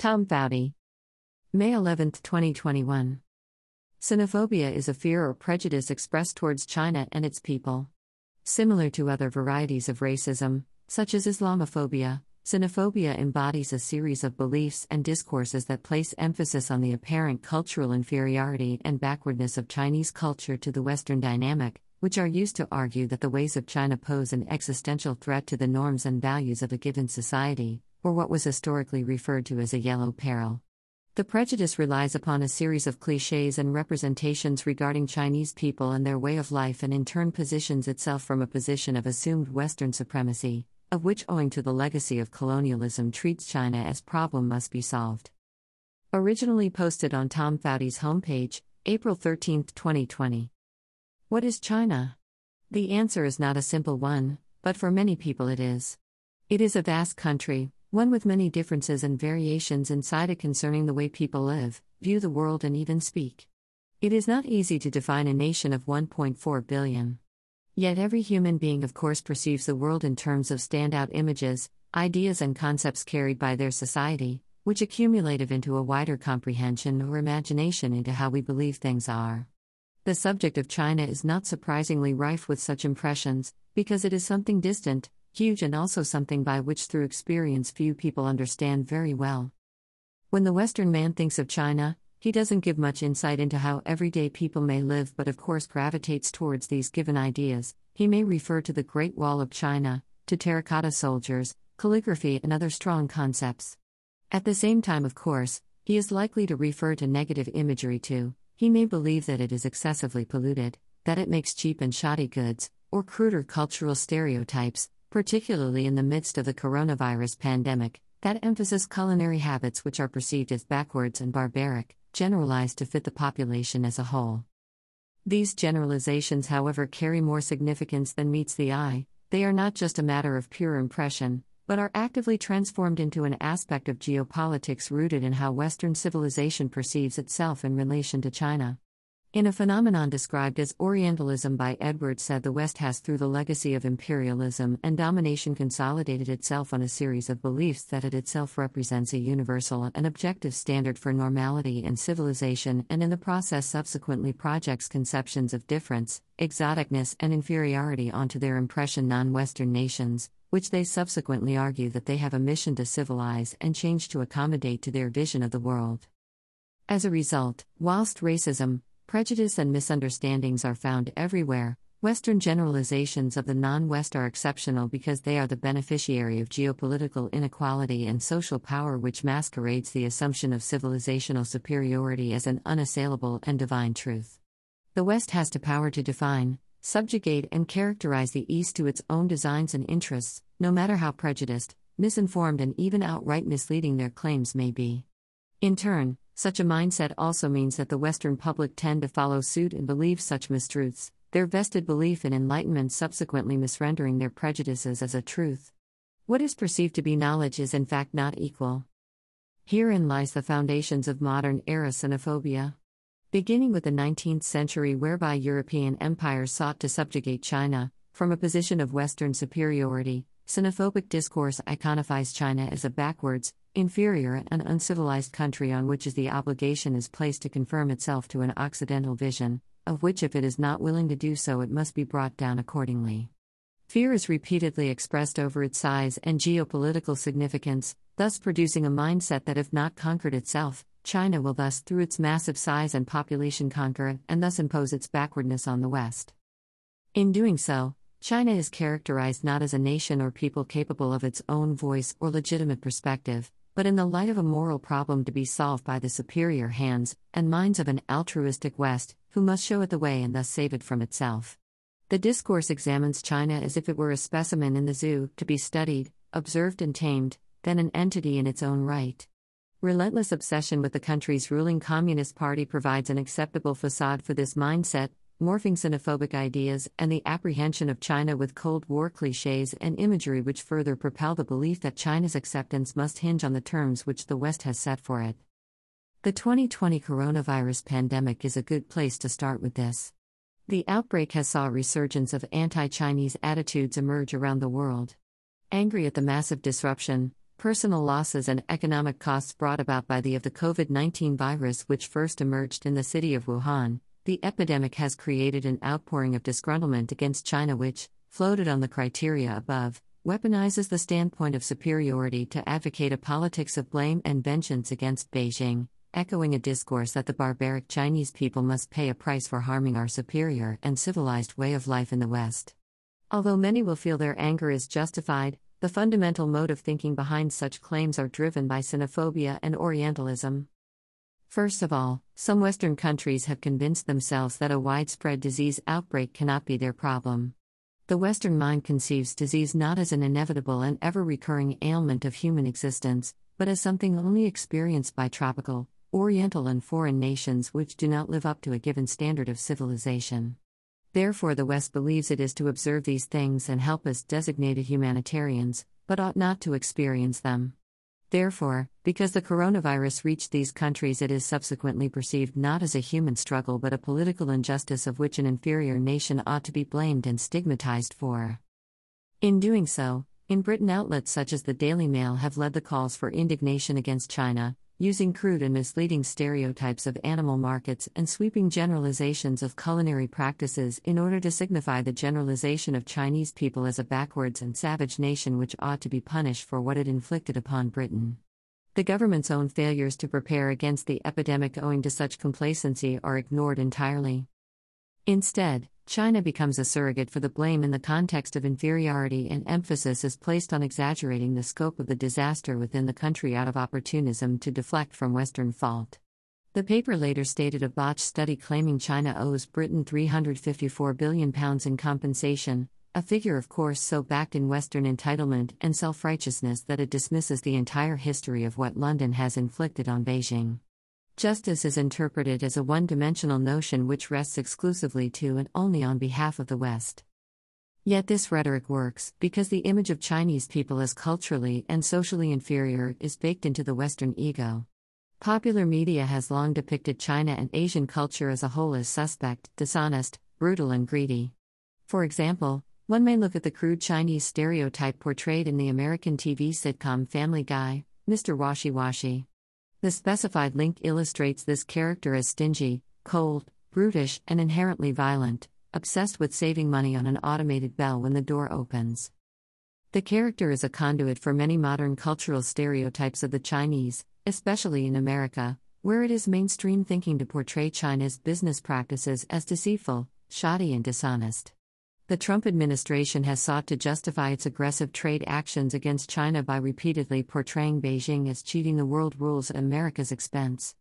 Tom Fowdy. May 11, 2021. Sinophobia is a fear or prejudice expressed towards China and its people. Similar to other varieties of racism, such as Islamophobia, Sinophobia embodies a series of beliefs and discourses that place emphasis on the apparent cultural inferiority and backwardness of Chinese culture to the Western dynamic, which are used to argue that the ways of China pose an existential threat to the norms and values of a given society, or what was historically referred to as a yellow peril. The prejudice relies upon a series of cliches and representations regarding Chinese people and their way of life, and in turn positions itself from a position of assumed Western supremacy, of which, owing to the legacy of colonialism, treats China as problem must be solved. Originally posted on Tom Fowdy's homepage, April 13, 2020. What is China? The answer is not a simple one, but for many people it is. It is a vast country, one with many differences and variations inside it concerning the way people live, view the world, and even speak. It is not easy to define a nation of 1.4 billion. Yet every human being, of course, perceives the world in terms of standout images, ideas, and concepts carried by their society, which accumulate into a wider comprehension or imagination into how we believe things are. The subject of China is not surprisingly rife with such impressions, because it is something distant, huge and also something by which through experience few people understand very well. When the Western man thinks of China, he doesn't give much insight into how everyday people may live, but of course gravitates towards these given ideas. He may refer to the Great Wall of China, to terracotta soldiers, calligraphy, and other strong concepts. At the same time, of course, he is likely to refer to negative imagery too. He may believe that it is excessively polluted, that it makes cheap and shoddy goods, or cruder cultural stereotypes, particularly in the midst of the coronavirus pandemic, that emphasize culinary habits which are perceived as backwards and barbaric, generalized to fit the population as a whole. These generalizations, however, carry more significance than meets the eye, they are not just a matter of pure impression, but are actively transformed into an aspect of geopolitics rooted in how Western civilization perceives itself in relation to China. In a phenomenon described as Orientalism by Edward Said, the West has, through the legacy of imperialism and domination, consolidated itself on a series of beliefs that it itself represents a universal and objective standard for normality and civilization, and in the process subsequently projects conceptions of difference, exoticness, and inferiority onto their impression non Western nations, which they subsequently argue that they have a mission to civilize and change to accommodate to their vision of the world. As a result, whilst racism, Prejudice and misunderstandings are found everywhere. Western generalizations of the non West are exceptional because they are the beneficiary of geopolitical inequality and social power, which masquerades the assumption of civilizational superiority as an unassailable and divine truth. The West has the power to define, subjugate, and characterize the East to its own designs and interests, no matter how prejudiced, misinformed, and even outright misleading their claims may be. In turn, such a mindset also means that the Western public tend to follow suit and believe such mistruths, their vested belief in enlightenment subsequently misrendering their prejudices as a truth. What is perceived to be knowledge is in fact not equal. Herein lies the foundations of modern era Sinophobia. Beginning with the 19th century, whereby European empires sought to subjugate China, from a position of Western superiority, Sinophobic discourse iconifies China as a backwards, inferior and uncivilized country on which is the obligation is placed to conform itself to an Occidental vision, of which if it is not willing to do so it must be brought down accordingly. Fear is repeatedly expressed over its size and geopolitical significance, thus producing a mindset that if not conquered itself, China will thus, through its massive size and population, conquer and thus impose its backwardness on the West. In doing so, China is characterized not as a nation or people capable of its own voice or legitimate perspective, but in the light of a moral problem to be solved by the superior hands and minds of an altruistic West, who must show it the way and thus save it from itself. The discourse examines China as if it were a specimen in the zoo, to be studied, observed, and tamed, then an entity in its own right. Relentless obsession with the country's ruling Communist Party provides an acceptable facade for this mindset, morphing Sinophobic ideas, and the apprehension of China with Cold War cliches and imagery which further propel the belief that China's acceptance must hinge on the terms which the West has set for it. The 2020 coronavirus pandemic is a good place to start with this. The outbreak has saw a resurgence of anti-Chinese attitudes emerge around the world. Angry at the massive disruption, personal losses and economic costs brought about by the of the COVID-19 virus which first emerged in the city of Wuhan, the epidemic has created an outpouring of disgruntlement against China which, floated on the criteria above, weaponizes the standpoint of superiority to advocate a politics of blame and vengeance against Beijing, echoing a discourse that the barbaric Chinese people must pay a price for harming our superior and civilized way of life in the West. Although many will feel their anger is justified, the fundamental mode of thinking behind such claims are driven by Sinophobia and Orientalism. First of all, some Western countries have convinced themselves that a widespread disease outbreak cannot be their problem. The Western mind conceives disease not as an inevitable and ever recurring ailment of human existence, but as something only experienced by tropical, Oriental, and foreign nations which do not live up to a given standard of civilization. Therefore, the West believes it is to observe these things and help as designated humanitarians, but ought not to experience them. Therefore, because the coronavirus reached these countries, it is subsequently perceived not as a human struggle but a political injustice of which an inferior nation ought to be blamed and stigmatized for. In doing so, in Britain, outlets such as the Daily Mail have led the calls for indignation against China, using crude and misleading stereotypes of animal markets and sweeping generalizations of culinary practices in order to signify the generalization of Chinese people as a backwards and savage nation which ought to be punished for what it inflicted upon Britain. The government's own failures to prepare against the epidemic owing to such complacency are ignored entirely. Instead, China becomes a surrogate for the blame in the context of inferiority, and emphasis is placed on exaggerating the scope of the disaster within the country out of opportunism to deflect from Western fault. The paper later stated a botched study claiming China owes Britain £354 billion in compensation, a figure, of course, so backed in Western entitlement and self righteousness that it dismisses the entire history of what London has inflicted on Beijing. Justice is interpreted as a one dimensional notion which rests exclusively to and only on behalf of the West. Yet this rhetoric works because the image of Chinese people as culturally and socially inferior is baked into the Western ego. Popular media has long depicted China and Asian culture as a whole as suspect, dishonest, brutal, and greedy. For example, one may look at the crude Chinese stereotype portrayed in the American TV sitcom Family Guy, Mr. Washee Washee. The specified link illustrates this character as stingy, cold, brutish, and inherently violent, obsessed with saving money on an automated bell when the door opens. The character is a conduit for many modern cultural stereotypes of the Chinese, especially in America, where it is mainstream thinking to portray China's business practices as deceitful, shoddy, and dishonest. The Trump administration has sought to justify its aggressive trade actions against China by repeatedly portraying Beijing as cheating the world rules at America's expense.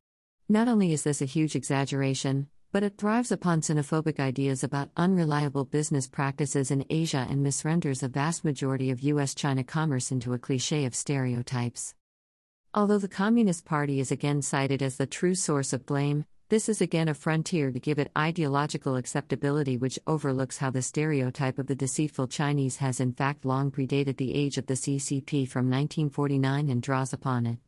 Not only is this a huge exaggeration, but it thrives upon Sinophobic ideas about unreliable business practices in Asia and misrenders a vast majority of U.S. China commerce into a cliche of stereotypes. Although the Communist Party is again cited as the true source of blame, this is again a frontier to give it ideological acceptability, which overlooks how the stereotype of the deceitful Chinese has in fact long predated the age of the CCP from 1949 and draws upon it.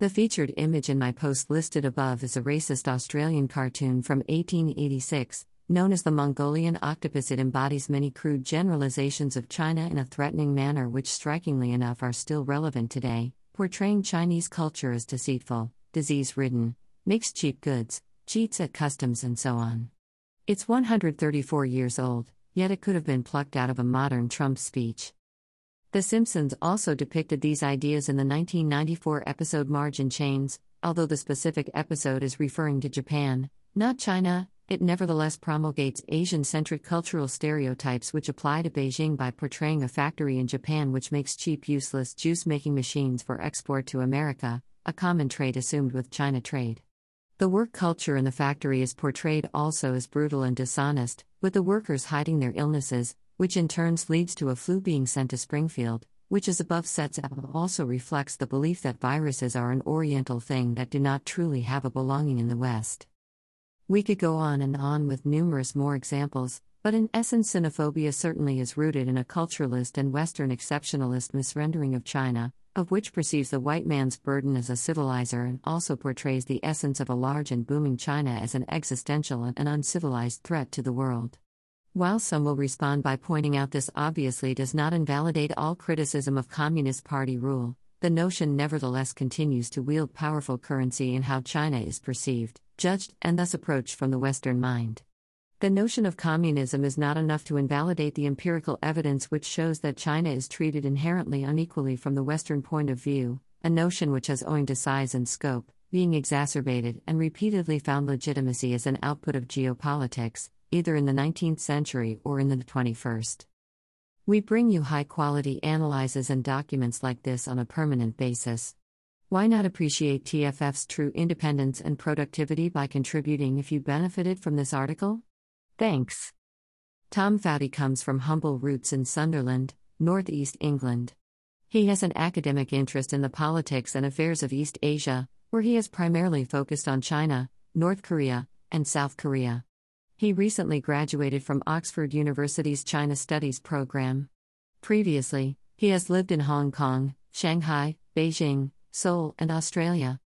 The featured image in my post listed above is a racist Australian cartoon from 1886, known as the Mongolian octopus. It embodies many crude generalizations of China in a threatening manner, which strikingly enough are still relevant today, portraying Chinese culture as deceitful, disease ridden, makes cheap goods, cheats at customs, and so on. It's 134 years old, yet it could have been plucked out of a modern Trump speech. The Simpsons also depicted these ideas in the 1994 episode Marge in Chains, although the specific episode is referring to Japan, not China. It nevertheless promulgates Asian centric cultural stereotypes which apply to Beijing by portraying a factory in Japan which makes cheap, useless juice making machines for export to America, a common trait assumed with China trade. The work culture in the factory is portrayed also as brutal and dishonest, with the workers hiding their illnesses, which in turns leads to a flu being sent to Springfield, which as above sets up also reflects the belief that viruses are an oriental thing that do not truly have a belonging in the West. We could go on and on with numerous more examples, but in essence, Sinophobia certainly is rooted in a culturalist and Western exceptionalist misrendering of China, of which perceives the white man's burden as a civilizer and also portrays the essence of a large and booming China as an existential and an uncivilized threat to the world. While some will respond by pointing out this obviously does not invalidate all criticism of Communist Party rule, the notion nevertheless continues to wield powerful currency in how China is perceived, judged, and thus approached from the Western mind. The notion of communism is not enough to invalidate the empirical evidence which shows that China is treated inherently unequally from the Western point of view, a notion which has, owing to size and scope, being exacerbated and repeatedly found legitimacy as an output of geopolitics, either in the 19th century or in the 21st. We bring you high quality analyses and documents like this on a permanent basis. Why not appreciate TFF's true independence and productivity by contributing if you benefited from this article? Thanks. Tom Fowdy comes from humble roots in Sunderland, northeast England. He has an academic interest in the politics and affairs of East Asia, where he has primarily focused on China, North Korea, and South Korea. He recently graduated from Oxford University's China Studies program. Previously, he has lived in Hong Kong, Shanghai, Beijing, Seoul, and Australia.